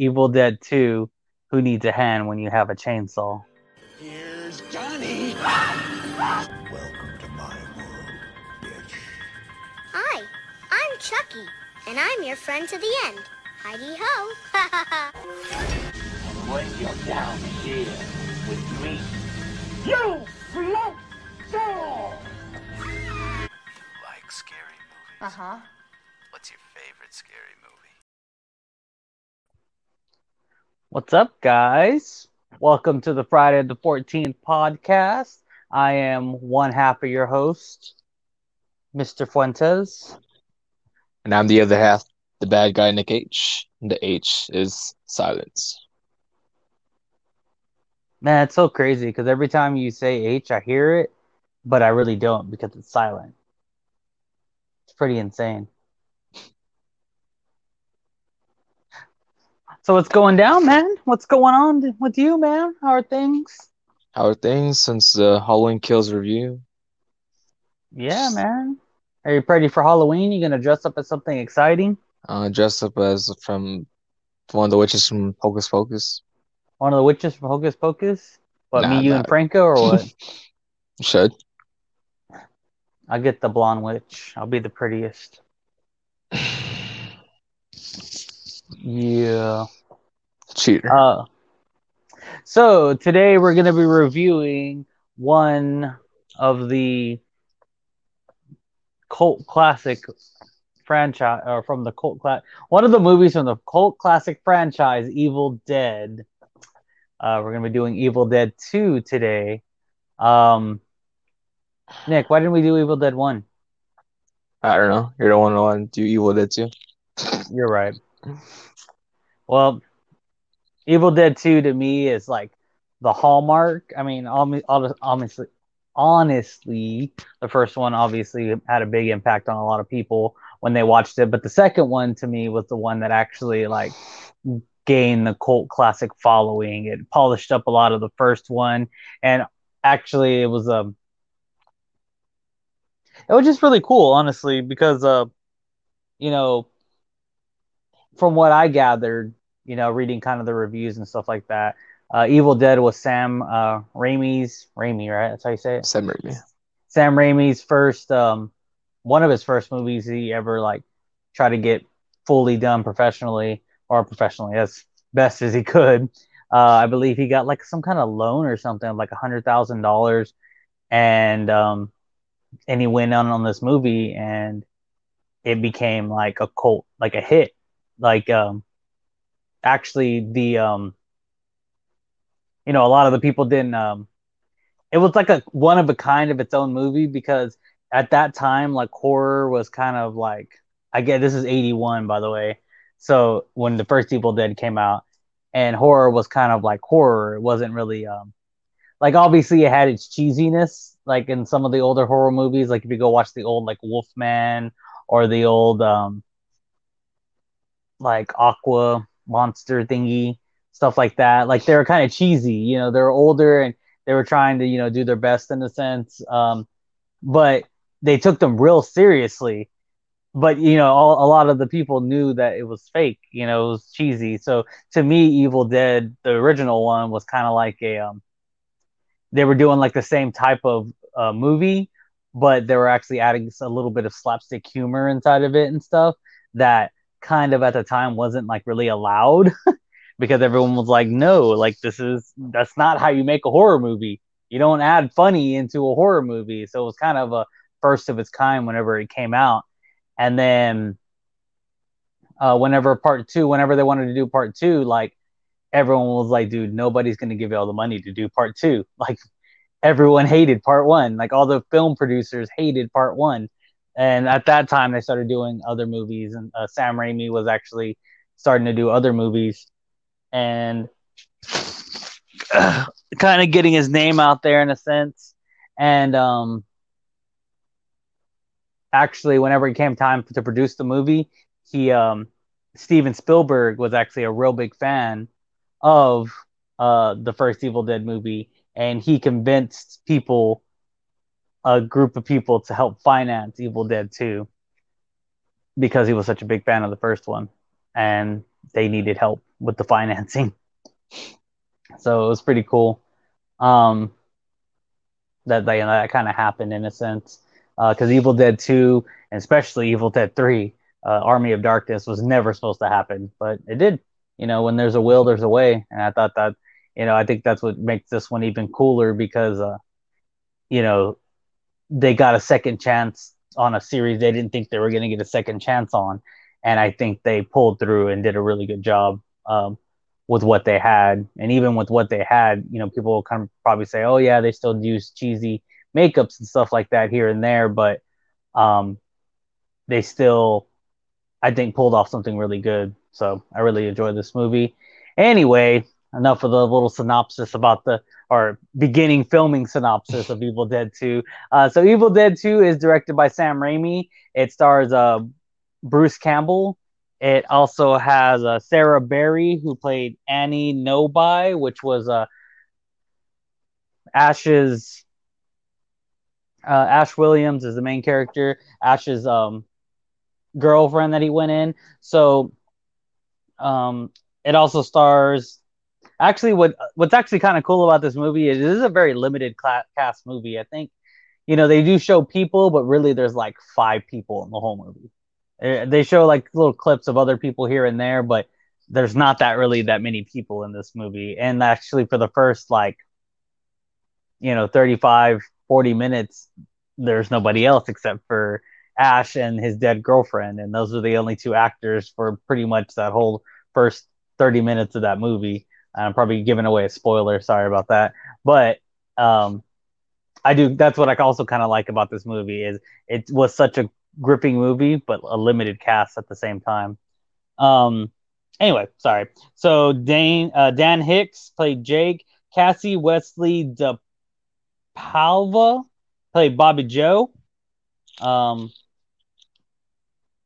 Evil Dead 2 Who Needs a Hand When You Have a Chainsaw? Here's Johnny. Welcome to my world, bitch. Hi, I'm Chucky, and I'm your friend to the end. Heidi ho. When you're down here with me, You float down. like scary movies? Uh huh. What's your favorite scary movie? What's up, guys? Welcome to the Friday the 14th podcast. I am one half of your host, Mr. Fuentes. And I'm the other half, the bad guy, Nick H. The H is silence. Man, it's so crazy because every time you say H, I hear it, but I really don't because it's silent. It's pretty insane. So what's going down, man? What's going on with you, man? How are things? How are things since the Halloween Kills review? Yeah, man. Are you ready for Halloween? You gonna dress up as something exciting? Uh, dressed up as from one of the witches from Hocus Pocus. One of the witches from Hocus Pocus? What, Nah, me, you, and Franco, or what? Should. I'll get the blonde witch. I'll be the prettiest. Yeah. Cheater. Uh, so today we're going to be reviewing one of the cult classic franchise, or from the cult class, one of the movies from the cult classic franchise, Evil Dead. Uh, we're going to be doing Evil Dead 2 today. Um, Nick, why didn't we do Evil Dead 1? I don't know. You're the one who want to do Evil Dead 2. You're right. Well, Evil Dead 2 to me is like the hallmark. I mean, obvi- obvi- honestly, the first one obviously had a big impact on a lot of people when they watched it, but the second one to me was the one that actually like gained the cult classic following. It polished up a lot of the first one, and actually, it was um, it was just really cool, honestly, because uh, you know, from what I gathered, you know, reading kind of the reviews and stuff like that, uh, Evil Dead was Sam uh, Raimi's Raimi, right? That's how you say it. Sam Raimi. Sam Raimi's first, um, one of his first movies he ever like tried to get fully done professionally or professionally as best as he could. Uh, I believe he got like some kind of loan or something, like a hundred thousand dollars, and um, and he went on on this movie, and it became like a cult, like a hit. Like um, actually, the um, you know, a lot of the people didn't um, it was like a one of a kind of its own movie because at that time like horror was kind of like I get this is 81 by the way. So when the first Evil Dead came out and horror was kind of like horror, it wasn't really um like obviously it had its cheesiness like in some of the older horror movies like if you go watch the old like Wolfman or the old um like Aqua monster thingy stuff like that. Like they were kind of cheesy you know they're older and they were trying to you know do their best in a sense um but they took them real seriously. But you know all, a lot of the people knew that it was fake you know it was cheesy. So to me evil dead the original one was kind of like a um they were doing like the same type of uh, movie but they were actually adding a little bit of slapstick humor inside of it and stuff that kind of at the time wasn't like really allowed because everyone was like no like this is that's not how you make a horror movie. You don't add funny into a horror movie. So it was kind of a first of its kind whenever it came out. And then uh, whenever part two whenever they wanted to do part two like everyone was like dude nobody's going to give you all the money to do part two. Like everyone hated part one. Like all the film producers hated part one and at that time they started doing other movies and uh, sam raimi was actually starting to do other movies and kind of getting his name out there in a sense. And um, actually, whenever it came time to produce the movie, he um, Steven Spielberg was actually a real big fan of uh, the first Evil Dead movie, and he convinced people, a group of people, to help finance Evil Dead 2 because he was such a big fan of the first one, and they needed help with the financing. So it was pretty cool. Um, that that, that kind of happened in a sense because Evil Dead Two and especially Evil Dead Three, uh, Army of Darkness was never supposed to happen, but it did. You know, when there's a will, there's a way, and I thought that you know I think that's what makes this one even cooler because uh, you know they got a second chance on a series they didn't think they were going to get a second chance on, and I think they pulled through and did a really good job. Um, with what they had, and even with what they had, you know, people will kind of probably say, "Oh yeah, they still use cheesy makeups and stuff like that here and there," but um, they still, I think, pulled off something really good. So I really enjoyed this movie. Anyway, enough of the little synopsis about the or beginning filming synopsis of Evil Dead 2. Uh, so Evil Dead 2 is directed by Sam Raimi. It stars uh, Bruce Campbell. It also has uh, Sarah Berry, who played Annie Knowby, which was uh, Ash's. Uh, Ash Williams is the main character. Ash's um, girlfriend that he went in. So um, it also stars. Actually, what what's actually kind of cool about this movie is this is a very limited cla- cast movie. I think, you know, they do show people, but really there's like five people in the whole movie. Uh, They show like little clips of other people here and there, but there's not that really that many people in this movie. And actually, for the first like, you know, 35, 40 minutes, there's nobody else except for Ash and his dead girlfriend. And those are the only two actors for pretty much that whole first 30 minutes of that movie. I'm probably giving away a spoiler. Sorry about that. But um, I do. That's what I also kind of like about this movie is it was such a gripping movie, but a limited cast at the same time. Um, anyway, sorry. So Dan uh, Dan Hicks played Jake. Cassie Wesley De Palva played Bobby Joe. Um,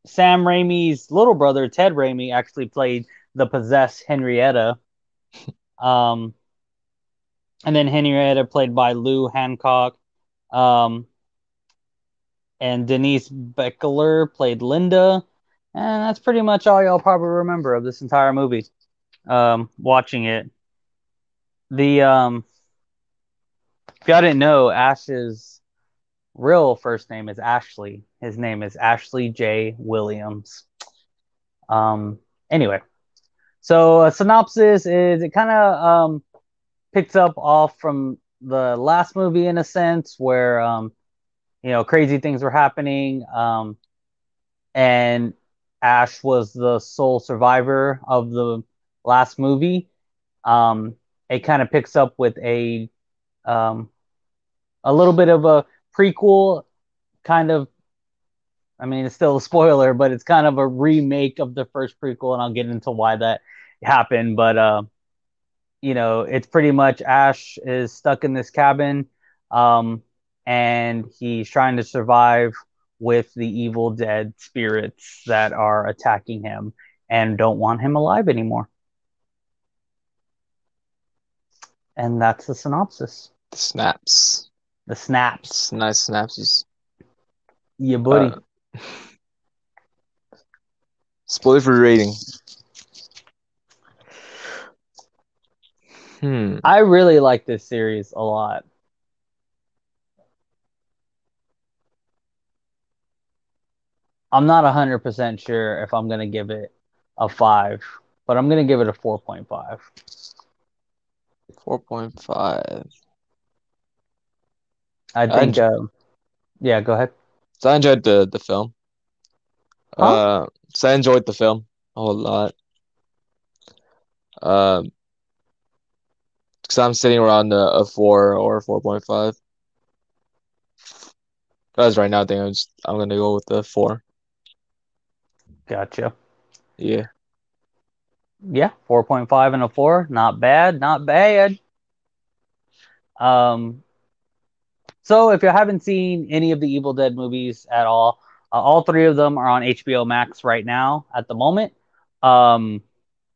Sam Raimi's little brother Ted Raimi actually played the possessed Henrietta. Um, and then Henrietta played by Lou Hancock. Um, and Denise Bixler played Linda. And that's pretty much all y'all probably remember of this entire movie. Um, watching it. The um if y'all didn't know, Ash's real first name is Ashley. His name is Ashley J. Williams. Um anyway. So a synopsis is it kind of um picks up off from the last movie in a sense where um you know crazy things were happening um and ash was the sole survivor of the last movie. Um it kind of picks up with a um a little bit of a prequel kind of i mean it's still a spoiler but it's kind of a remake of the first prequel and i'll get into why that happened but uh you know, it's pretty much Ash is stuck in this cabin, um, and he's trying to survive with the evil dead spirits that are attacking him and don't want him alive anymore. And that's the synopsis. The snaps. The snaps. Nice snaps. Yeah, buddy. Uh, spoiler free rating. Hmm. I really like this series a lot. I'm not 100% sure if I'm going to give it a 5, but I'm going to give it a 4.5. Four point five. I think, uh, yeah, go ahead. So I enjoyed the the film. Huh? Uh, so I enjoyed the film a whole lot. Um, because I'm sitting around a, a four or four point five. Because right now, I think I'm just I'm gonna go with the four. Gotcha. Yeah. Yeah, 4.5 and a 4. Not bad, not bad. Um, so if you haven't seen any of the Evil Dead movies at all, uh, all three of them are on HBO Max right now at the moment. Um,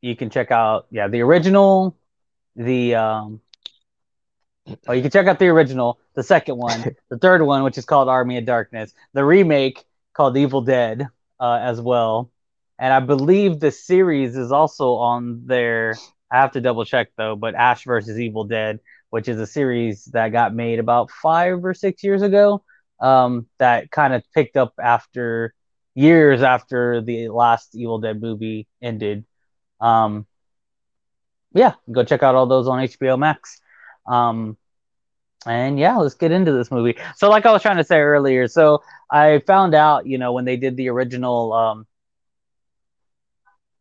you can check out, yeah, the original, the, um, oh, you can check out the original, the second one, the third one, which is called Army of Darkness, the remake called Evil Dead uh, as well. and I believe the series is also on there. I have to double check though, but Ash versus Evil Dead, which is a series that got made about five or six years ago, um, that kind of picked up after years after the last Evil Dead movie ended. Um, yeah, go check out all those on HBO Max. Um, and yeah, let's get into this movie. So, like I was trying to say earlier, so I found out, you know, when they did the original, um,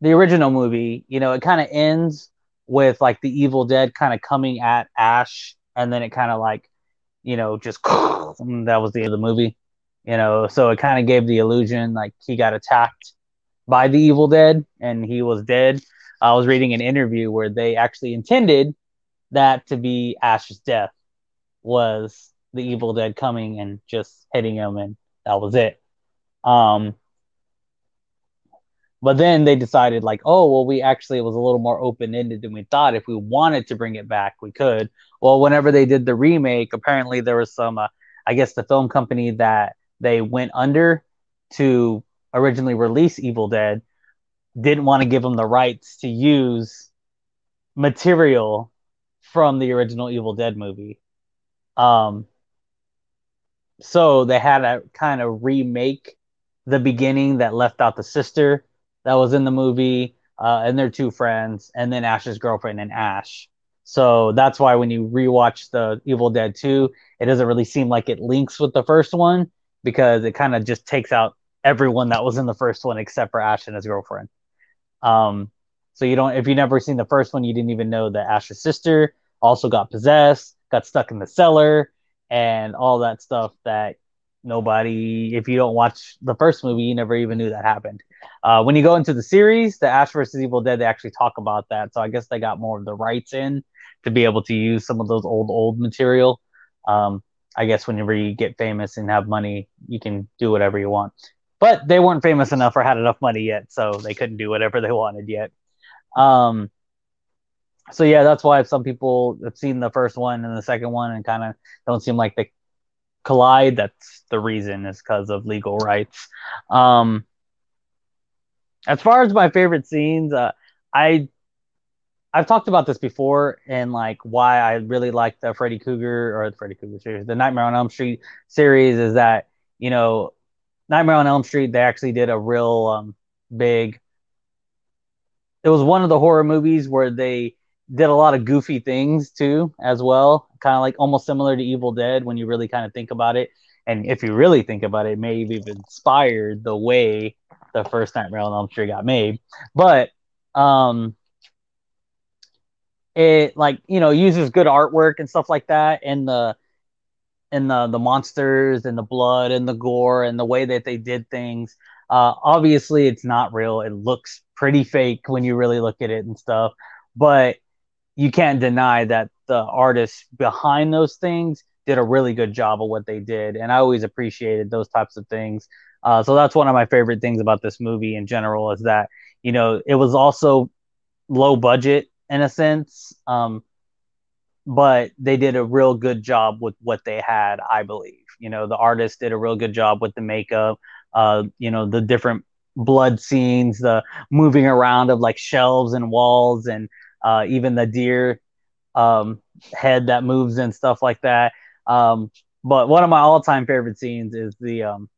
the original movie, you know, it kind of ends with like the Evil Dead kind of coming at Ash, and then it kind of like, you know, just that was the end of the movie, you know. So it kind of gave the illusion like he got attacked by the Evil Dead and he was dead. I was reading an interview where they actually intended that to be Ash's death was the Evil Dead coming and just hitting him, and that was it. Um, but then they decided, like, oh, well, we actually it was a little more open ended than we thought. If we wanted to bring it back, we could. Well, whenever they did the remake, apparently there was some, uh, I guess, the film company that they went under to originally release Evil Dead didn't want to give them the rights to use material from the original Evil Dead movie. Um, so they had to kind of remake the beginning that left out the sister that was in the movie uh, and their two friends, and then Ash's girlfriend and Ash. So that's why when you rewatch the Evil Dead 2, it doesn't really seem like it links with the first one because it kind of just takes out everyone that was in the first one except for Ash and his girlfriend. Um, so you don't, if you never seen the first one, you didn't even know that Ash's sister also got possessed, got stuck in the cellar, and all that stuff that nobody, if you don't watch the first movie, you never even knew that happened. Uh, when you go into the series, the Ash versus Evil Dead, they actually talk about that. So I guess they got more of the rights in to be able to use some of those old, old material. Um, I guess whenever you get famous and have money, you can do whatever you want. But they weren't famous enough or had enough money yet, so they couldn't do whatever they wanted yet. Um, so yeah, that's why some people have seen the first one and the second one and kind of don't seem like they collide. That's the reason is because of legal rights. Um, as far as my favorite scenes, uh, I I've talked about this before and like why I really like the Freddy Krueger or the Freddy Krueger series, the Nightmare on Elm Street series is that you know Nightmare on Elm Street they actually did a real um, big. It was one of the horror movies where they did a lot of goofy things too, as well, kind of like almost similar to Evil Dead when you really kind of think about it. And if you really think about it, it may have even inspired the way the first Nightmare on Elm Street got made. But um, it like you know uses good artwork and stuff like that, and the and the the monsters and the blood and the gore and the way that they did things. Uh, obviously, it's not real. It looks pretty fake when you really look at it and stuff, but you can't deny that the artists behind those things did a really good job of what they did, and I always appreciated those types of things. Uh, so that's one of my favorite things about this movie in general is that you know it was also low budget in a sense, um, but they did a real good job with what they had. I believe you know the artists did a real good job with the makeup, uh, you know the different blood scenes, the moving around of like shelves and walls, and uh, even the deer um, head that moves and stuff like that. Um, but one of my all-time favorite scenes is the um,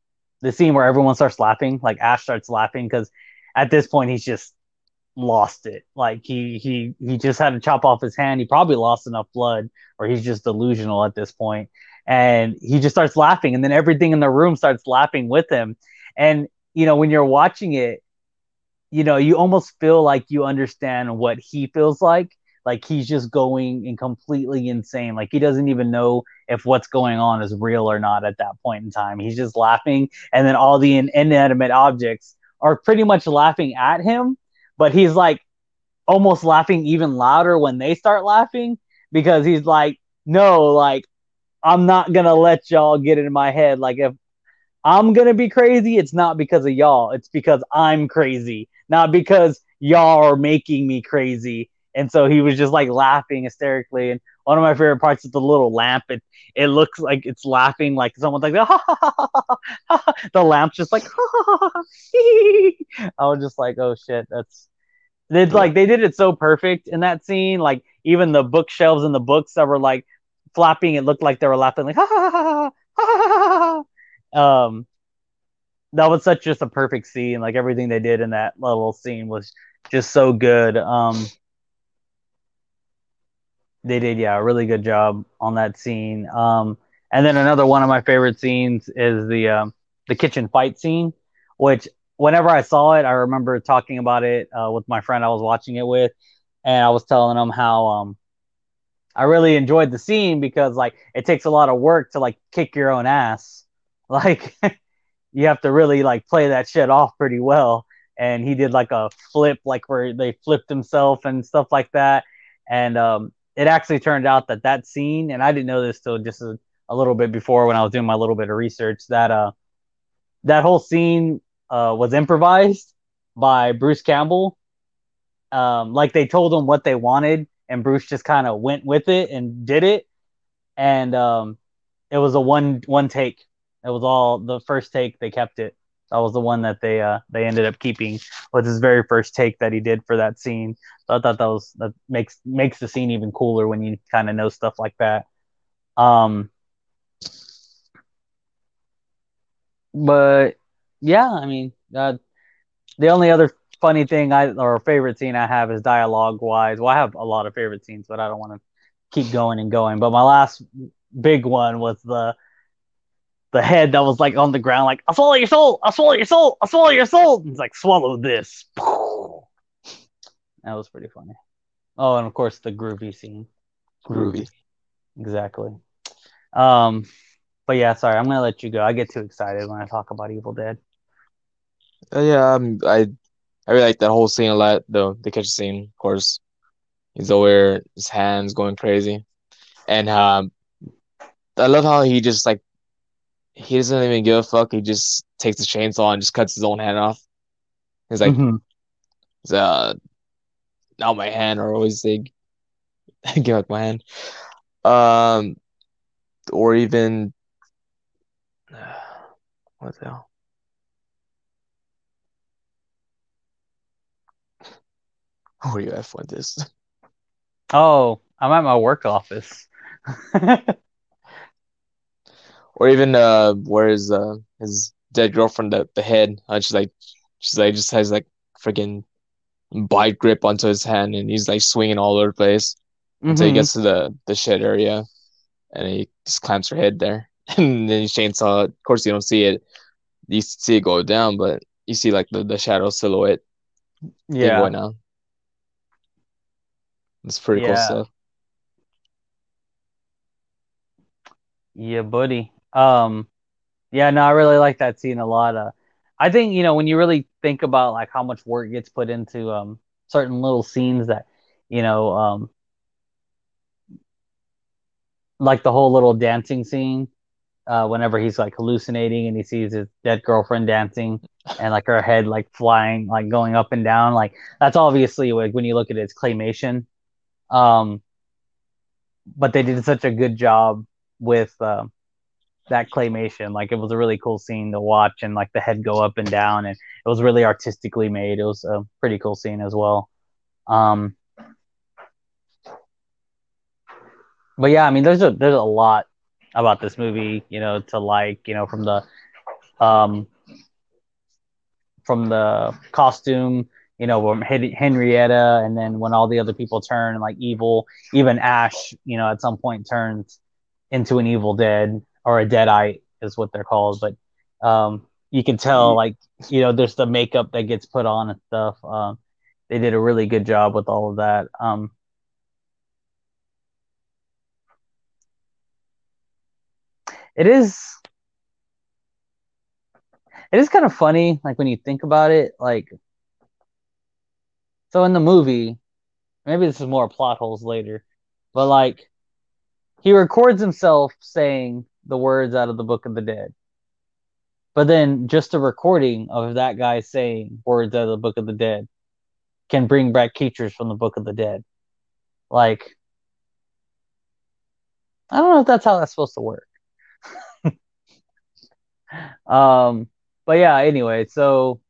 the scene where everyone starts laughing, like Ash starts laughing because at this point he's just lost it. Like he he he just had to chop off his hand. He probably lost enough blood, or he's just delusional at this point. And he just starts laughing, and then everything in the room starts laughing with him. And you know, when you're watching it, you know, you almost feel like you understand what he feels like like he's just going and completely insane. Like he doesn't even know if what's going on is real or not at that point in time. He's just laughing, and then all the inanimate objects are pretty much laughing at him, but he's like almost laughing even louder when they start laughing because he's like, no, like I'm not gonna let y'all get in my head. Like if I'm gonna be crazy, it's not because of y'all, it's because I'm crazy, not because y'all are making me crazy and so he was just like laughing hysterically. And one of my favorite parts is the little lamp. It it looks like it's laughing, like someone's like the lamp's just like. I was just like, oh shit, that's. It's like they did it so perfect in that scene. Like even the bookshelves and the books that were like flapping, it looked like they were laughing like um that was such just a perfect scene. Like everything they did in that little scene was just so good. Um, they did, yeah, a really good job on that scene. Um, and then another one of my favorite scenes is the um, the kitchen fight scene, which whenever I saw it, I remember talking about it uh, with my friend I was watching it with, and I was telling him how um, I really enjoyed the scene because like it takes a lot of work to like kick your own ass, like you have to really like play that shit off pretty well. And he did like a flip, like where they flipped himself and stuff like that. And um, it actually turned out that that scene, and I didn't know this till just a, a, little bit before when I was doing my little bit of research, that uh, that whole scene uh, was improvised by Bruce Campbell. Um, like they told him what they wanted, and Bruce just kind of went with it and did it. And um, it was a one one take it was all the first take. They kept it. That was the one that they uh they ended up keeping was his very first take that he did for that scene. So I thought that was that makes makes the scene even cooler when you kind of know stuff like that. Um, but yeah, I mean, uh, the only other funny thing I or favorite scene I have is dialogue wise. Well, I have a lot of favorite scenes, but I don't want to keep going and going. But my last big one was the the head that was like on the ground, like, I'll swallow your soul, I'll swallow your soul, I'll swallow your soul. And it's like, swallow this. That was pretty funny. Oh, and of course the groovy scene. Groovy. Exactly. Um, but yeah, sorry, I'm gonna let you go. I get too excited when I talk about Evil Dead. Uh, yeah, um, I I really like that whole scene a lot. The the kitchen scene, of course. He's over his hands going crazy, and um, I love how he just like he doesn't even give a fuck. He just takes the chainsaw and just cuts his own hand off. He's like, Mhm. "It's, uh, not my hand, or always say, give up my hand. Um, or even, what the hell? Where are you at for this? Oh, I'm at my work office. Or even uh, where is uh his dead girlfriend the the head? Uh, she's like, she's like just has like freaking bite grip onto his hand, and he's like swinging all over the place until he Mhm. gets to the the shed area, and he just clamps her head there, and then he chainsaw. It. Of course, you don't see it. You see it go down, but you see like the, the shadow silhouette yeah. going down. It's pretty cool stuff. Yeah, buddy. Um, yeah, no, I really like that scene a lot. Uh, I think you know when you really think about like how much work gets put into um certain little scenes that you know um like the whole little dancing scene uh whenever he's like hallucinating and he sees his dead girlfriend dancing and like her head like flying like going up and down like that's obviously like when you look at it, it's claymation um but they did such a good job with um that claymation. Like it was a really cool scene to watch, and like the head go up and down, and it was really artistically made. It was a pretty cool scene as well. Um, but yeah, I mean, there's a there's a lot about this movie, you know, to like, you know, from the um from the costume, you know, from Henrietta, and then when all the other people turn like evil, even Ash, you know, at some point turns into an evil dead or a deadite is what they're called. But um, you can tell, like, you know, there's the makeup that gets put on and stuff. Um, they did a really good job with all of that. Um, it is it is kind of funny like when you think about it like so in the movie maybe this is more plot holes later but like he records himself saying the words out of the book of the dead but then just a recording of that guy saying words out of the book of the dead can bring back creatures from the book of the dead Like, I don't know if that's how that's supposed to work. um, but yeah, anyway, so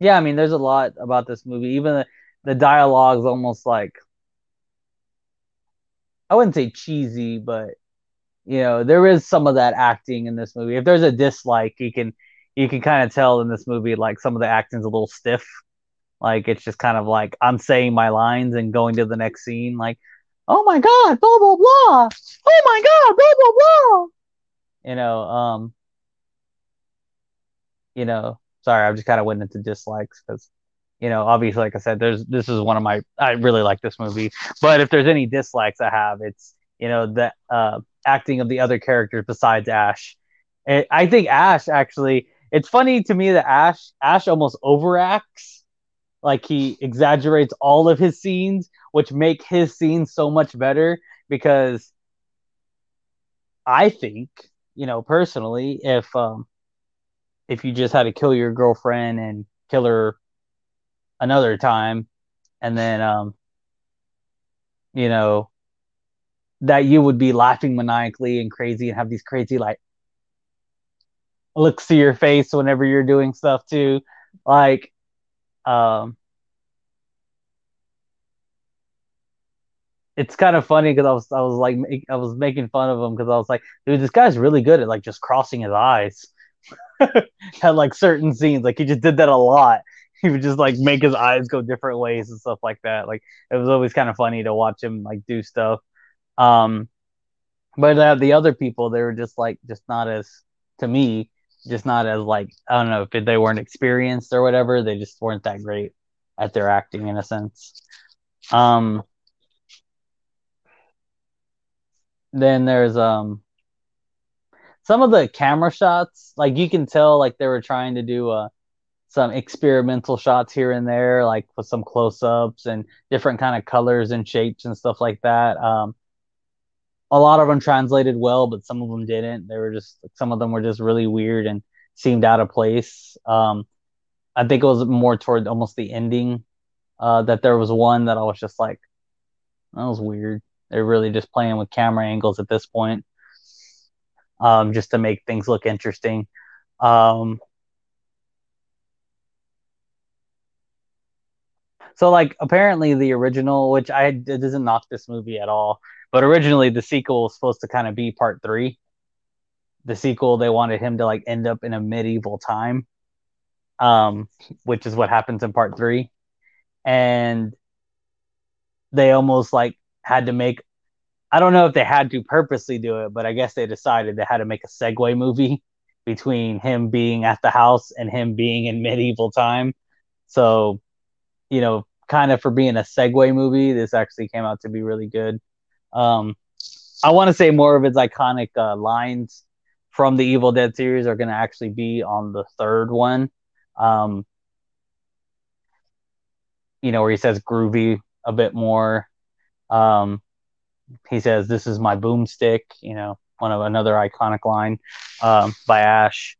yeah, I mean, there's a lot about this movie. Even the, the dialogue's almost like I wouldn't say cheesy, but you know, there is some of that acting in this movie. If there's a dislike, you can you can kind of tell in this movie like some of the acting's a little stiff. Like it's just kind of like I'm saying my lines and going to the next scene. Like, oh my god, blah blah blah. Oh my god, blah blah blah. You know, um, you know, sorry, I just kind of went into dislikes because, you know, obviously, like I said, there's this is one of my I really like this movie. But if there's any dislikes I have, it's you know that uh, acting of the other characters besides Ash. It, I think Ash actually. It's funny to me that Ash Ash almost overacts, like he exaggerates all of his scenes, which make his scenes so much better because I think, you know, personally, if um if you just had to kill your girlfriend and kill her another time and then um you know that you would be laughing maniacally and crazy and have these crazy like looks to your face whenever you're doing stuff too like um it's kind of funny because I was I was like I was making fun of him because I was like, dude, this guy's really good at like just crossing his eyes. Had like certain scenes, like he just did that a lot. He would just like make his eyes go different ways and stuff like that. Like it was always kind of funny to watch him like do stuff. Um, but uh, the other people, they were just like just not as to me, just not as like I don't know if they weren't experienced or whatever. They just weren't that great at their acting in a sense. Um, then there's um some of the camera shots like you can tell like they were trying to do uh some experimental shots here and there like with some close-ups and different kind of colors and shapes and stuff like that um a lot of them translated well but some of them didn't. They were just some of them were just really weird and seemed out of place. Um i think it was more toward almost the ending uh that there was one that i was just like that was weird. They're really just playing with camera angles at this point, um, just to make things look interesting. Um, so, like, apparently the original, which I it doesn't knock this movie at all, but originally the sequel was supposed to kind of be part three. The sequel, they wanted him to like end up in a medieval time, um, which is what happens in part three, and they almost like had to make I don't know if they had to purposely do it, but I guess they decided they had to make a segue movie between him being at the house and him being in medieval time. So, you know, kind of for being a segue movie, this actually came out to be really good. Um, I want to say more of its iconic uh, lines from the Evil Dead series are going to actually be on the third one. Um, you know, where he says groovy a bit more. Um, he says, "This is my boomstick." You know, one of another iconic line um, by Ash.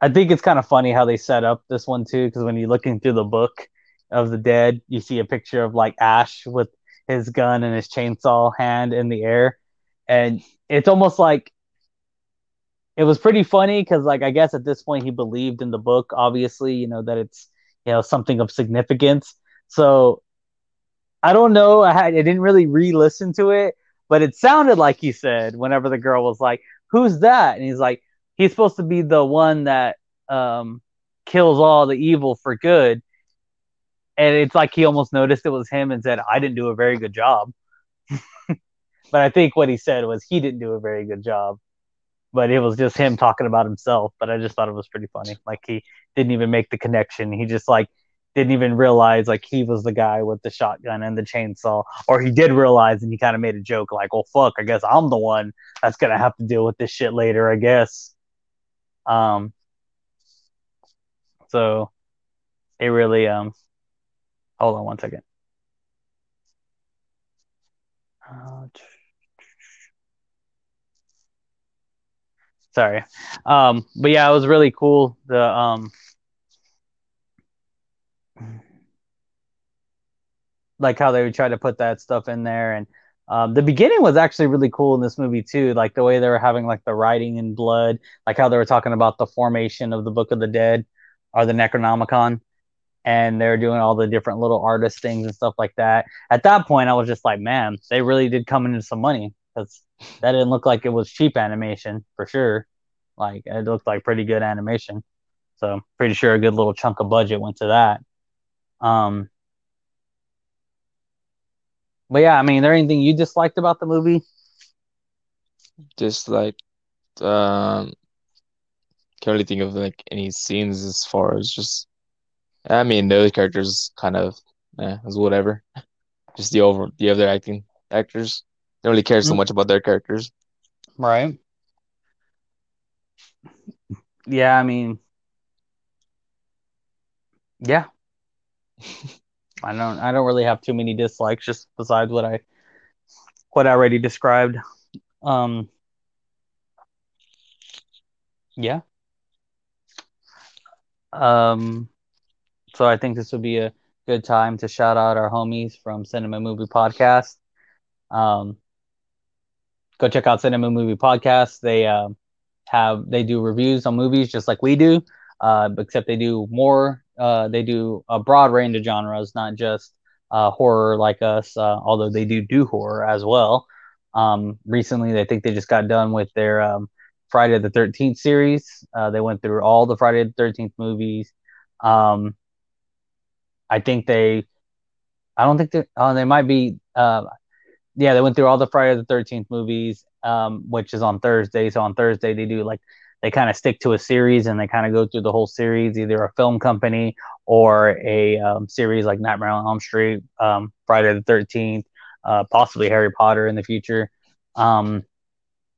I think it's kind of funny how they set up this one too, because when you're looking through the book of the dead, you see a picture of like Ash with his gun and his chainsaw hand in the air, and it's almost like it was pretty funny because like I guess at this point he believed in the book, obviously, you know that it's you know something of significance. So I don't know. I, had, I didn't really re-listen to it, but it sounded like he said whenever the girl was like, "Who's that?" and he's like, "He's supposed to be the one that um, kills all the evil for good." And it's like he almost noticed it was him and said, "I didn't do a very good job." but I think what he said was he didn't do a very good job. But it was just him talking about himself. But I just thought it was pretty funny. Like he didn't even make the connection. He just like didn't even realize like he was the guy with the shotgun and the chainsaw, or he did realize and he kind of made a joke like, "Well, fuck, I guess I'm the one that's gonna have to deal with this shit later." I guess. Um. So, it really um. Hold on one second. Uh, sorry, um, but yeah, it was really cool. The um like how they would try to put that stuff in there and um, the beginning was actually really cool in this movie too like the way they were having like the writing in blood like how they were talking about the formation of the book of the dead or the necronomicon and they're doing all the different little artist things and stuff like that. At that point i was just like man they really did come into some money because that didn't look like it was cheap animation for sure. Like it looked like pretty good animation. So pretty sure a good little chunk of budget went to that. Um but yeah, I mean, there anything you disliked about the movie? Just like um can't really think of like any scenes as far as just I mean those characters kind of eh, was whatever. Just the over the other acting actors. Don't really care so Mm. much about their characters. Right. Yeah, I mean, yeah. I don't I don't really have too many dislikes just besides what I what I already described. Um yeah. Um so I think this would be a good time to shout out our homies from Cinema Movie Podcast. Um go check out Cinema Movie Podcast. They um have they do reviews on movies just like we do, uh, except they do more. Uh, they do a broad range of genres, not just uh, horror like us. Uh, although they do do horror as well. Um, recently, I think they just got done with their um, Friday the Thirteenth series. Uh, they went through all the Friday the Thirteenth movies. Um, I think they. I don't think they. Oh, they might be. Uh, yeah, they went through all the Friday the Thirteenth movies, um, which is on Thursday. So on Thursday they do like they kind of stick to a series and they kind of go through the whole series, either a film company or a um, series like Nightmare on Elm Street, um, Friday the Thirteenth, uh, possibly Harry Potter in the future, um,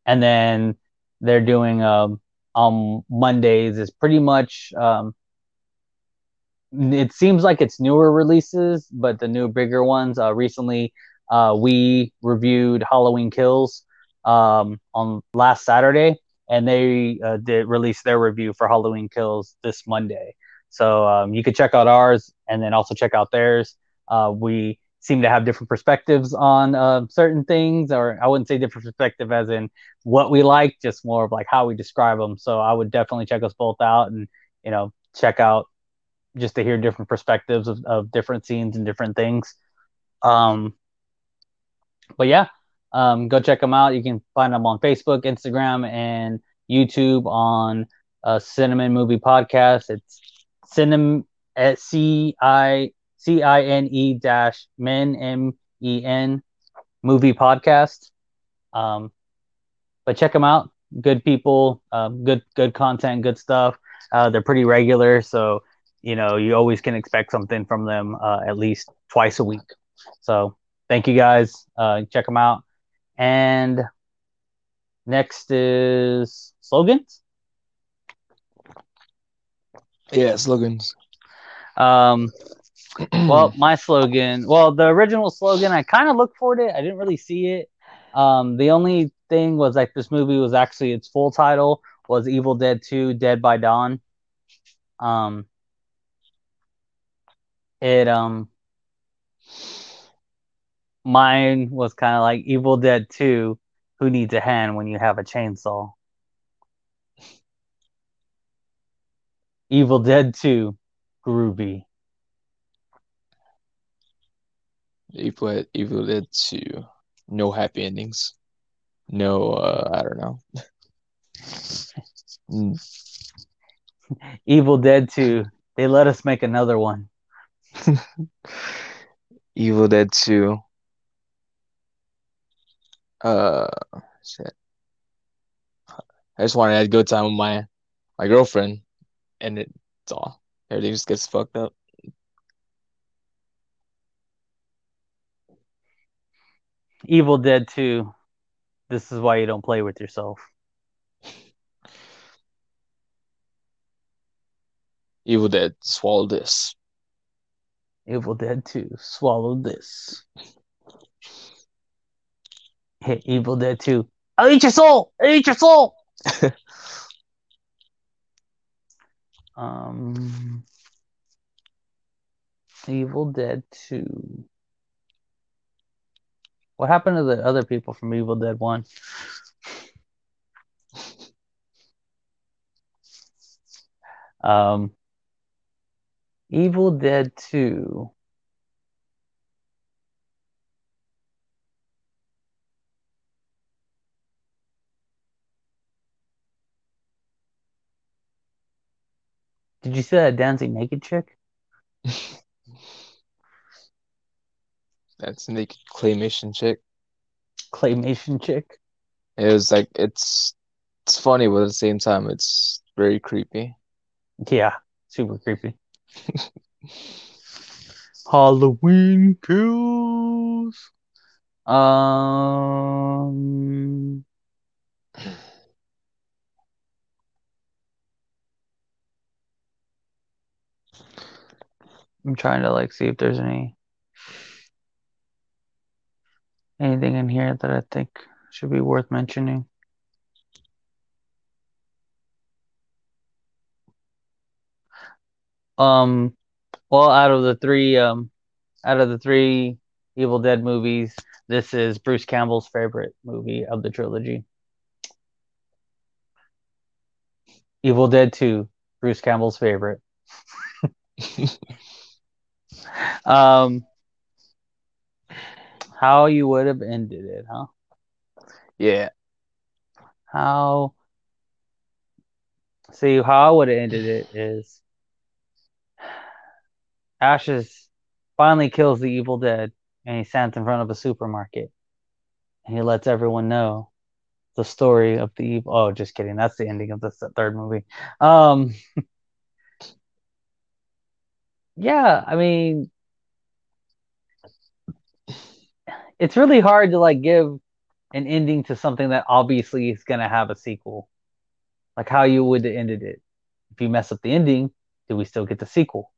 and then they're doing um, on Mondays is pretty much. Um, it seems like it's newer releases, but the new bigger ones. Uh, recently, uh, we reviewed Halloween Kills um, on last Saturday, and they uh, did release their review for Halloween Kills this Monday. So um, you could check out ours, and then also check out theirs. Uh, we seem to have different perspectives on uh, certain things, or I wouldn't say different perspective as in what we like, just more of like how we describe them. So I would definitely check us both out, and you know, check out just to hear different perspectives of, of different scenes and different things. Um, but yeah, um, go check them out. You can find them on Facebook, Instagram, and YouTube on uh, Cine-Men Movie Podcast. It's Cine-Men at C I C I N E dash Men M E N Movie Podcast. Um, but check them out. Good people, um, good good content, good stuff. Uh, they're pretty regular, so you know you always can expect something from them uh, at least twice a week. So thank you guys. Uh, check them out. And next is slogans. Yeah, slogans. Um, well, my slogan, well, the original slogan, I kind of looked for it. I didn't really see it. Um, the only thing was like this movie was actually its full title was Evil Dead 2 Dead by Dawn. Um, it, um, mine was kind of like Evil Dead 2 Who Needs a Hand When You Have a Chainsaw? Evil Dead 2 Groovy. Evil Dead, Evil Dead 2. No happy endings. No, uh, I don't know. Mm, Evil Dead 2. They let us make another one. Evil Dead 2. Uh, shit. I just wanted to have a good time with my my girlfriend, and it's all everything just gets fucked up. Evil Dead 2. This is why you don't play with yourself. Evil Dead, swallow this. Evil Dead 2. Swallow this. Hit Evil Dead 2. I'll eat your soul! I'll eat your soul! um, Evil Dead 2. What happened to the other people from Evil Dead One? Um, Evil Dead Two. Did you see that dancing naked chick? That's naked claymation chick. Claymation chick. It was like it's it's funny, but at the same time, it's very creepy. Yeah, super creepy. Halloween kills. Um. I'm trying to like see if there's any anything in here that I think should be worth mentioning. Um, well, out of the three, um, out of the three Evil Dead movies, this is Bruce Campbell's favorite movie of the trilogy. Evil Dead 2, Bruce Campbell's favorite. um, how you would have ended it, huh? Yeah. How? See, how I would have ended it is Ashes finally kills the evil dead and he stands in front of a supermarket and he lets everyone know the story of the evil. Oh, just kidding. That's the ending of the th- third movie. Um, yeah, I mean, it's really hard to like give an ending to something that obviously is going to have a sequel. Like how you would have ended it. If you mess up the ending, do we still get the sequel?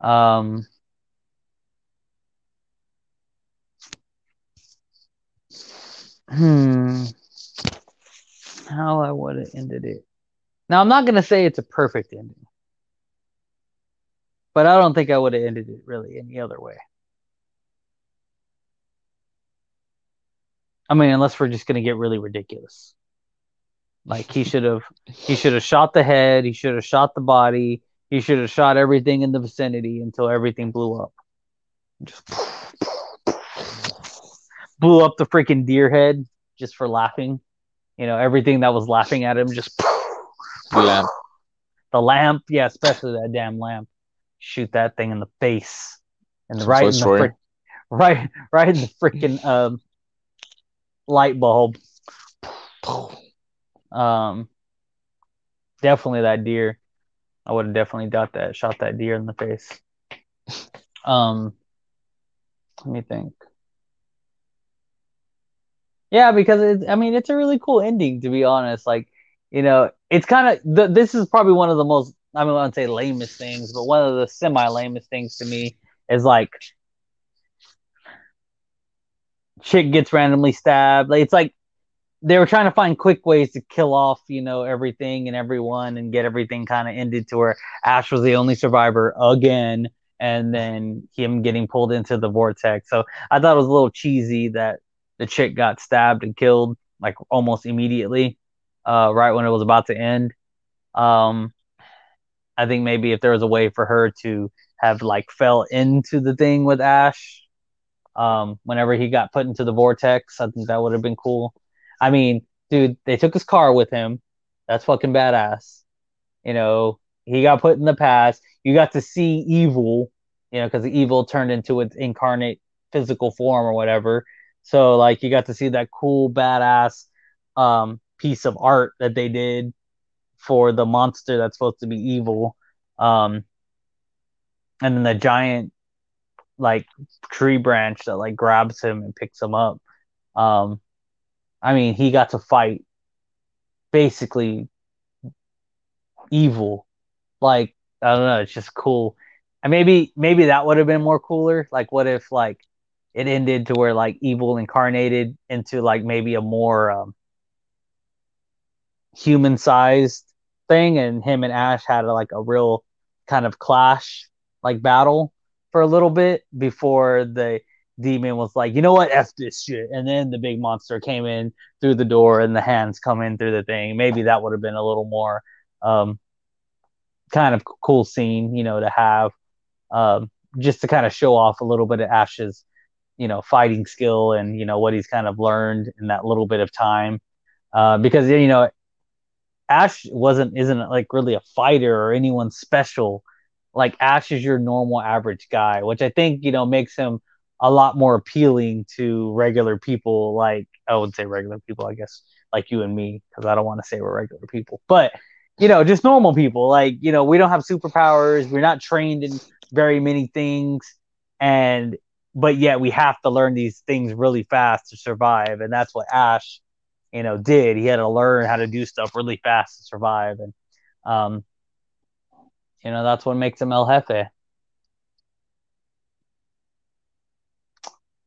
Um, hmm. How I would have ended it. Now, I'm not going to say it's a perfect ending, but I don't think I would have ended it really any other way. I mean, unless we're just going to get really ridiculous. Like he should have, he should have shot the head. He should have shot the body. He should have shot everything in the vicinity until everything blew up. Just blew up the freaking deer head just for laughing. You know, everything that was laughing at him just The lamp. the lamp, yeah, especially that damn lamp. Shoot that thing in the face, and right in the frick, right, right in the freaking um, light bulb. Um, definitely that deer. I would have definitely got that, shot that deer in the face. Um, let me think. Yeah, because it's, I mean, it's a really cool ending, to be honest. Like, you know, it's kind of, th- this is probably one of the most, I mean, I wouldn't say lamest things, but one of the semi lamest things to me is like, chick gets randomly stabbed. Like, it's like they were trying to find quick ways to kill off, you know, everything and everyone and get everything kind of ended to where Ash was the only survivor again, and then him getting pulled into the vortex. So I thought it was a little cheesy that the chick got stabbed and killed like almost immediately, uh, right when it was about to end. Um, I think maybe if there was a way for her to have like fell into the thing with Ash, um, whenever he got put into the vortex, I think that would have been cool. I mean, dude, they took his car with him. That's fucking badass. You know, he got put in the past. You got to see evil, you know, because the evil turned into its incarnate physical form or whatever. So, like, you got to see that cool, badass um, piece of art that they did for the monster that's supposed to be evil. Um, and then the giant, like, tree branch that, like, grabs him and picks him up. Um, I mean, he got to fight basically evil. Like, I don't know, it's just cool. And maybe maybe that would have been more cooler. Like what if like it ended to where like evil incarnated into like maybe a more um, human sized thing and him and Ash had like a real kind of clash like battle. for a little bit before the demon was like, you know what, f this shit, and then the big monster came in through the door and the hands come in through the thing. Maybe that would have been a little more um, kind of cool scene, you know, to have um, just to kind of show off a little bit of Ash's, you know, fighting skill and you know what he's kind of learned in that little bit of time. Uh, because you know, Ash wasn't isn't like really a fighter or anyone special. Like Ash is your normal average guy, which I think you know makes him a lot more appealing to regular people. Like I would say regular people, I guess, like you and me, because I don't want to say we're regular people, but you know, just normal people. Like you know, we don't have superpowers. We're not trained in very many things, and but yet we have to learn these things really fast to survive, and that's what Ash, you know, did. He had to learn how to do stuff really fast to survive, and um, you know, that's what makes him El Jefe.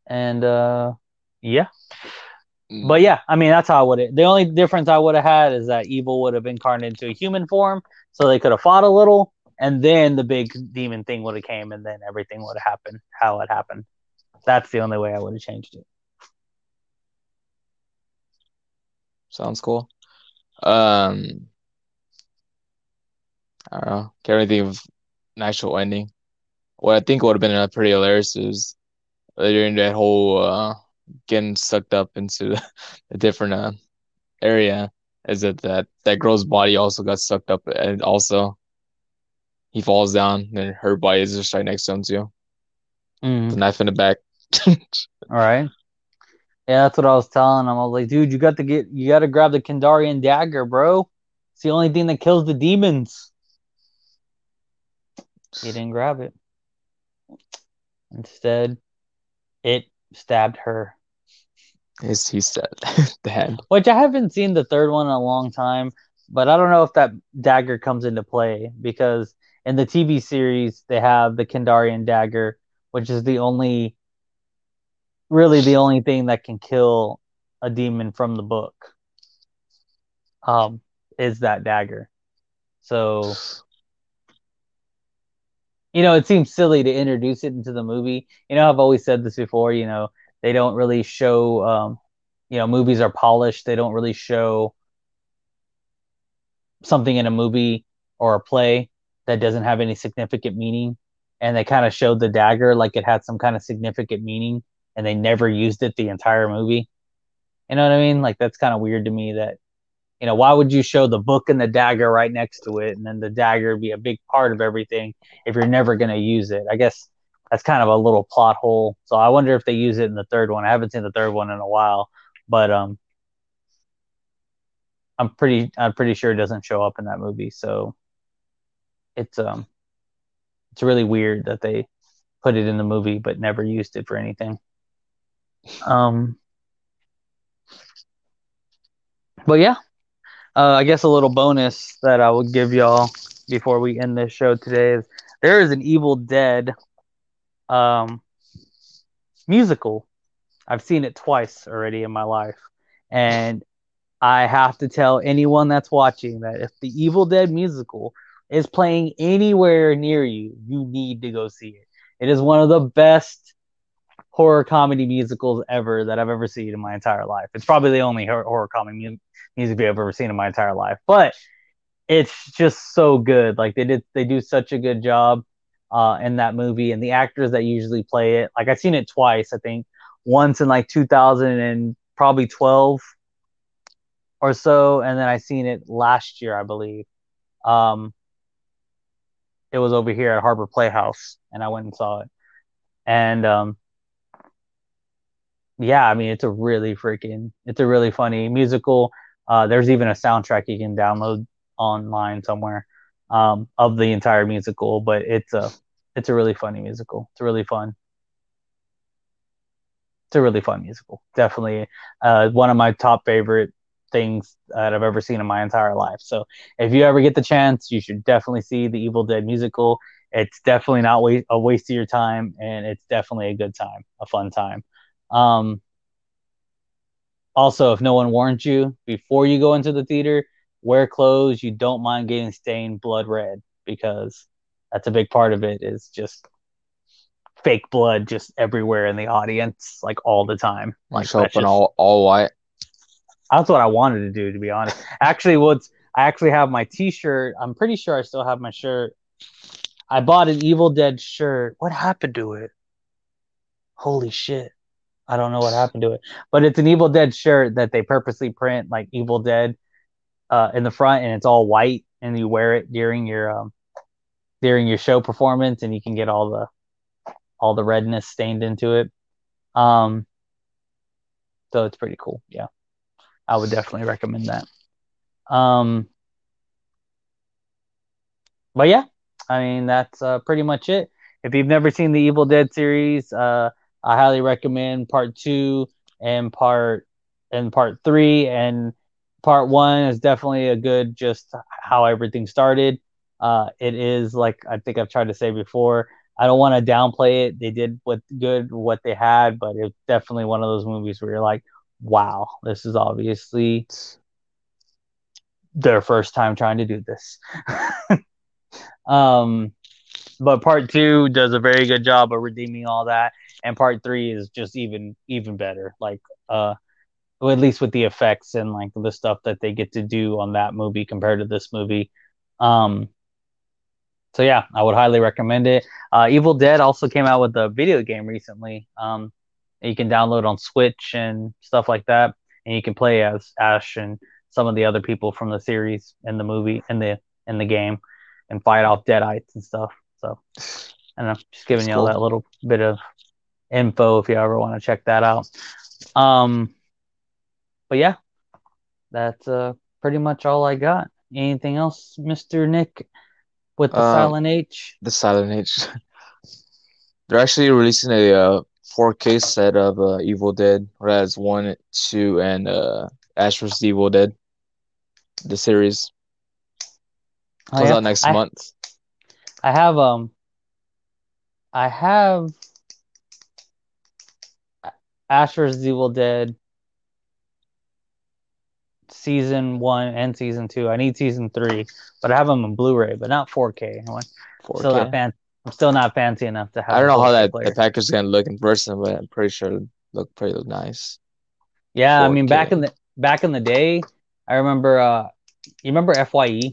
And uh, yeah, but yeah, I mean that's how I would. have The only difference I would have had is that evil would have been incarnated into a human form, so they could have fought a little, and then the big demon thing would have came, and then everything would have happened how it happened. That's the only way I would have changed it. Sounds cool. Um, I don't know. Can't really think of an actual ending. What I think would have been a pretty hilarious is during that whole uh, getting sucked up into a different uh, area. Is it that that girl's body also got sucked up, and also he falls down, and her body is just right next to him too. Mm. The knife in the back. All right. Yeah, that's what I was telling him. I was like, dude, you got to get, you got to grab the Kandarian dagger, bro. It's the only thing that kills the demons. He didn't grab it. Instead, it stabbed her. Is he said the hand? Which I haven't seen the third one in a long time, but I don't know if that dagger comes into play because in the TV series they have the Kandarian dagger, which is the only, really the only thing that can kill a demon from the book. Um, is that dagger. So, you know, it seems silly to introduce it into the movie. You know, I've always said this before. You know, they don't really show. Um, you know, movies are polished. They don't really show something in a movie or a play that doesn't have any significant meaning. And they kind of showed the dagger like it had some kind of significant meaning, and they never used it the entire movie. You know what I mean? Like that's kind of weird to me that you know, why would you show the book and the dagger right next to it and then the dagger be a big part of everything if you're never going to use it? I guess that's kind of a little plot hole. So I wonder if they use it in the third one. I haven't seen the third one in a while, but um I'm pretty I'm pretty sure it doesn't show up in that movie. So it's um it's really weird that they put it in the movie but never used it for anything. Um but yeah, uh, I guess a little bonus that I will give y'all before we end this show today is there is an Evil Dead um, musical. I've seen it twice already in my life, and I have to tell anyone that's watching that if the Evil Dead musical is playing anywhere near you, you need to go see it. It is one of the best horror comedy musicals ever that I've ever seen in my entire life. It's probably the only horror, horror comedy music video I've ever seen in my entire life, but it's just so good. Like they did, they do such a good job uh, in that movie, and the actors that usually play it. Like I've seen it twice, I think, once in like 2000 and probably 12 or so, and then I seen it last year, I believe. Um, it was over here at Harbor Playhouse, and I went and saw it. And um, yeah, I mean, it's a really freaking, it's a really funny musical. Uh, there's even a soundtrack you can download online somewhere um, of the entire musical, but it's a, it's a really funny musical. It's really fun. It's a really fun musical. Definitely uh, one of my top favorite things that I've ever seen in my entire life. So if you ever get the chance, you should definitely see the Evil Dead musical. It's definitely not wa- a waste of your time, and it's definitely a good time, a fun time. Um, also, if no one warned you before you go into the theater, wear clothes you don't mind getting stained blood red because that's a big part of it. Is just fake blood just everywhere in the audience, like all the time. Like show up that's in just- all all white. that's what I wanted to do, to be honest. Actually, what's I actually have my T-shirt. I'm pretty sure I still have my shirt. I bought an Evil Dead shirt. What happened to it? Holy shit! I don't know what happened to it, but it's an Evil Dead shirt that they purposely print like Evil Dead uh, in the front, and it's all white, and you wear it during your um, during your show performance, and you can get all the all the redness stained into it. Um, so it's pretty cool. Yeah. I would definitely recommend that. Um, but yeah, I mean that's uh, pretty much it. If you've never seen the Evil Dead series, uh, I highly recommend part two and part and part three. And part one is definitely a good just how everything started. Uh, it is like I think I've tried to say before. I don't want to downplay it. They did what good what they had, but it's definitely one of those movies where you're like, wow, this is obviously their first time trying to do this. um, but part two does a very good job of redeeming all that, and part three is just even even better. Like, uh, well, at least with the effects and like the stuff that they get to do on that movie compared to this movie. Um, so yeah, I would highly recommend it. Uh, Evil Dead also came out with a video game recently. Um, you can download on Switch and stuff like that, and you can play as Ash and some of the other people from the series in the movie in the in the game, and fight off Deadites and stuff. So I don't know, just giving That's you all that little bit of info if you ever want to check that out. Um, but yeah, that's uh pretty much all I got. Anything else, Mister Nick, with the Um, silent H? The Silent Age. They're actually releasing a uh, 4K set of uh, Evil Dead, or as one, two, and uh, Ash vs. Evil Dead. The series Oh, comes yeah. out next I- month. I have um I have Ash vs. Evil Dead season one and season two. I need season three, but I have them in Blu-ray, but not 4K. I'm still not 4K. fan. I'm still not fancy enough to have. I don't know how that player. the package is gonna look in person, but I'm pretty sure it'll look pretty nice. Yeah, I mean back in the back in the day, I remember. uh You remember FYE?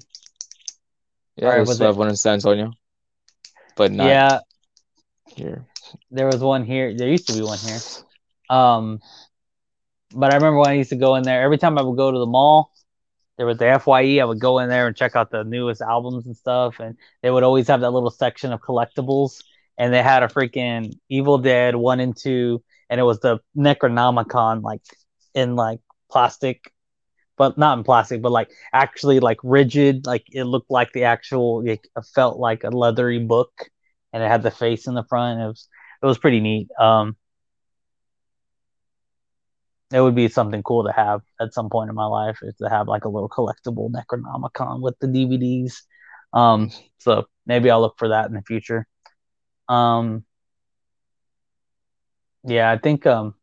Yeah, there's was uh, one in San Antonio, but not Yeah, here. there was one here. There used to be one here. Um, but I remember when I used to go in there. Every time I would go to the mall, there was the FYE. I would go in there and check out the newest albums and stuff, and they would always have that little section of collectibles. And they had a freaking Evil Dead one and two, and it was the Necronomicon like in like plastic, but not in plastic, but like actually like rigid. Like it looked like the actual. It felt like a leathery book, and it had the face in the front. It was it was pretty neat. Um, it would be something cool to have at some point in my life is to have like a little collectible Necronomicon with the DVDs. Um, so maybe I'll look for that in the future. Um, yeah, I think um,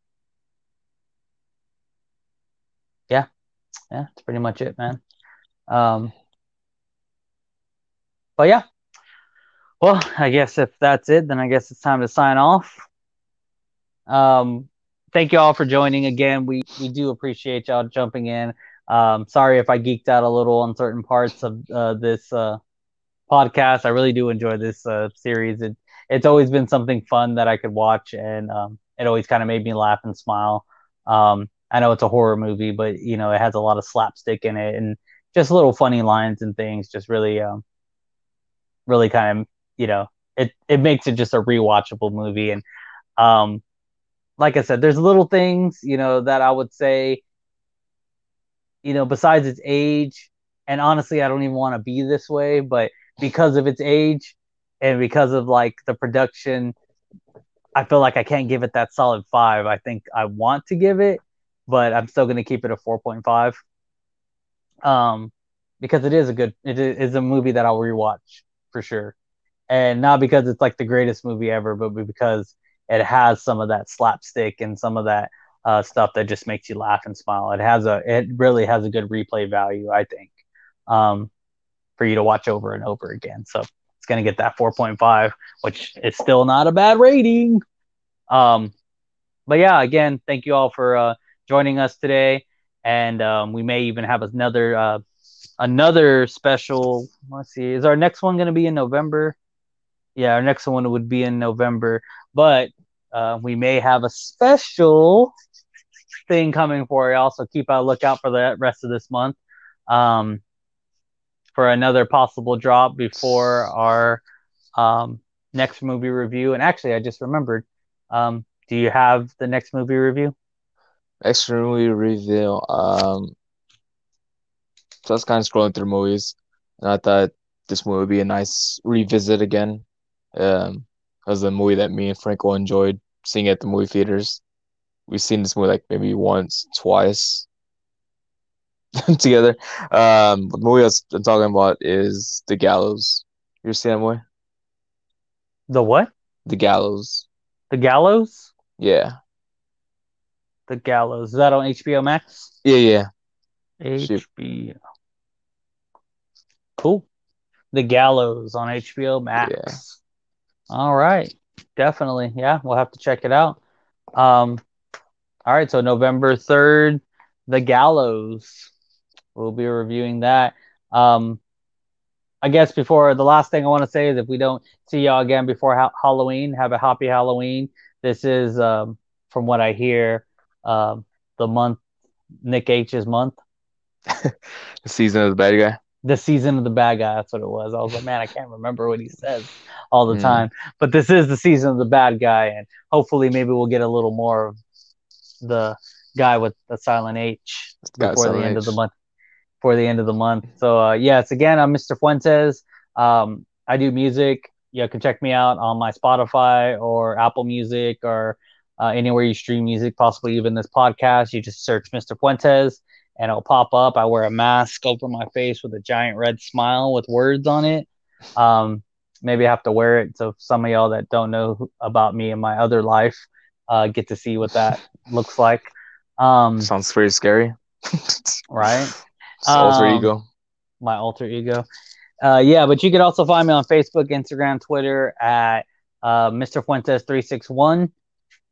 yeah, yeah, that's pretty much it, man. Um, but yeah, well, I guess if that's it, then I guess it's time to sign off. Um, thank you all for joining again. We we do appreciate y'all jumping in. Um, sorry if I geeked out a little on certain parts of uh, this uh, podcast. I really do enjoy this uh, series. It, it's always been something fun that I could watch, and um, it always kind of made me laugh and smile. Um, I know it's a horror movie, but you know it has a lot of slapstick in it and just little funny lines and things. Just really, um, really kind of you know it it makes it just a rewatchable movie. And um, like I said, there's little things you know that I would say, you know, besides its age, and honestly, I don't even want to be this way, but because of its age and because of like the production, I feel like I can't give it that solid five. I think I want to give it, but I'm still going to keep it a 4.5. Um, because it is a good, it is a movie that I'll rewatch for sure. And not because it's like the greatest movie ever, but because it has some of that slapstick and some of that uh, stuff that just makes you laugh and smile. It has a, it really has a good replay value, I think, um, for you to watch over and over again. So it's gonna get that 4.5, which is still not a bad rating. Um, but yeah, again, thank you all for uh, joining us today, and um, we may even have another uh, another special. Let's see, is our next one gonna be in November? Yeah, our next one would be in November, but uh, we may have a special thing coming for you. Also, keep a lookout for the rest of this month um, for another possible drop before our um, next movie review. And actually, I just remembered. Um, do you have the next movie review? Extra movie review. Um, so I was kind of scrolling through movies, and I thought this movie would be a nice revisit again. Um, it was a movie that me and Franco enjoyed seeing at the movie theaters. We've seen this movie like maybe once, twice together. Um, the movie I was I'm talking about is The Gallows. You ever seen that movie? The what? The Gallows. The Gallows? Yeah. The Gallows. Is that on HBO Max? Yeah, yeah. HBO. Cool. The Gallows on HBO Max. All right. Definitely. Yeah, we'll have to check it out. Um all right, so November 3rd, The Gallows. We'll be reviewing that. Um I guess before the last thing I want to say is if we don't see y'all again before ha- Halloween, have a happy Halloween. This is um from what I hear um the month Nick H's month. The season of the bad guy. The season of the bad guy. That's what it was. I was like, man, I can't remember what he says all the Mm. time. But this is the season of the bad guy, and hopefully, maybe we'll get a little more of the guy with the silent H before the silent end of the month. Before the end of the month. So uh, yes, again, I'm Mr. Fuentes. Um, I do music. You can check me out on my Spotify or Apple Music or uh, anywhere you stream music, possibly even this podcast. You just search Mr. Fuentes and it'll pop up. I wear a mask over my face with a giant red smile with words on it. Um, maybe I have to wear it so some of y'all that don't know about me and my other life uh, get to see what that looks like. Um, Sounds pretty scary. right? It's alter Um, ego. my alter ego. Uh, yeah, but you can also find me on Facebook, Instagram, Twitter at uh, Mr. Fuentes three six one.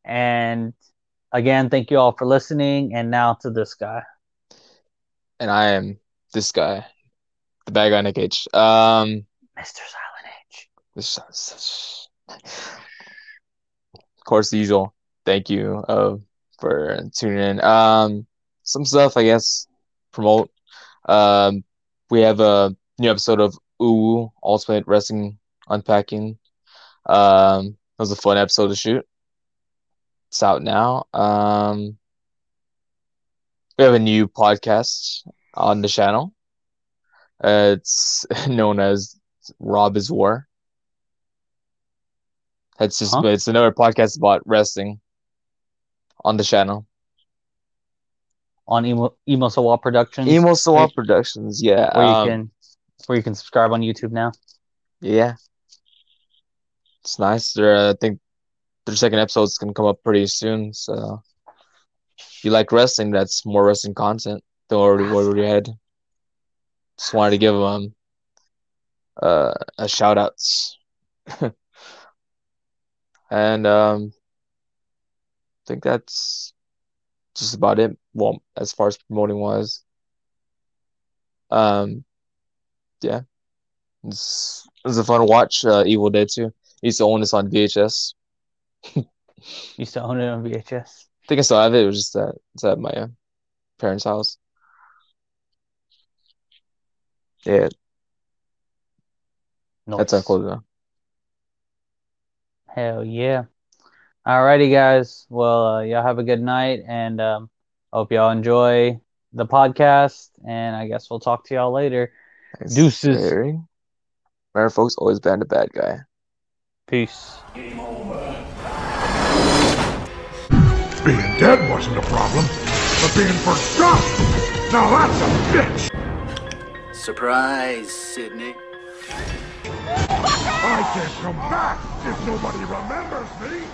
And again, thank you all for listening. And now to this guy. And I am this guy, the bad guy Nick H. Um, Mr. Silent H. this sounds such. Of course, the usual. Thank you uh, for tuning in. Um, some stuff I guess promote. Um, we have a new episode of Ooh Ultimate Wrestling Unpacking. Um, it was a fun episode to shoot. It's out now. Um, we have a new podcast on the channel. Uh, it's known as Rob is War. It's just Huh? it's another podcast about wrestling on the channel. on Emo Emo Sawa Productions. Emo Swap Productions, yeah. where um, you can where you can subscribe on YouTube now. Yeah. It's nice. Uh, I think their second episode's gonna come up pretty soon. So you like wrestling, that's more wrestling content than we already had. Just wanted to give um uh a shout outs. and um I think that's just about it. Well, as far as promoting was. Um yeah. It's, it was a fun watch. Uh, Evil Dead 2. I used to own this on VHS. Used to own it on VHS. I think I still have it. It was just that it's at my uh, parents' house. Yeah, that's Nice. our closing. now. Hell yeah. Alrighty, guys. Well, uh, y'all have a good night, and um, hope y'all enjoy the podcast. And I guess we'll talk to y'all later. Thanks, Deuces. Barry. Remember, folks, always band a bad guy. Peace. Being dead wasn't a problem, but being forgotten, now that's a bitch. Surprise, Sydney. I can't come back if nobody remembers me.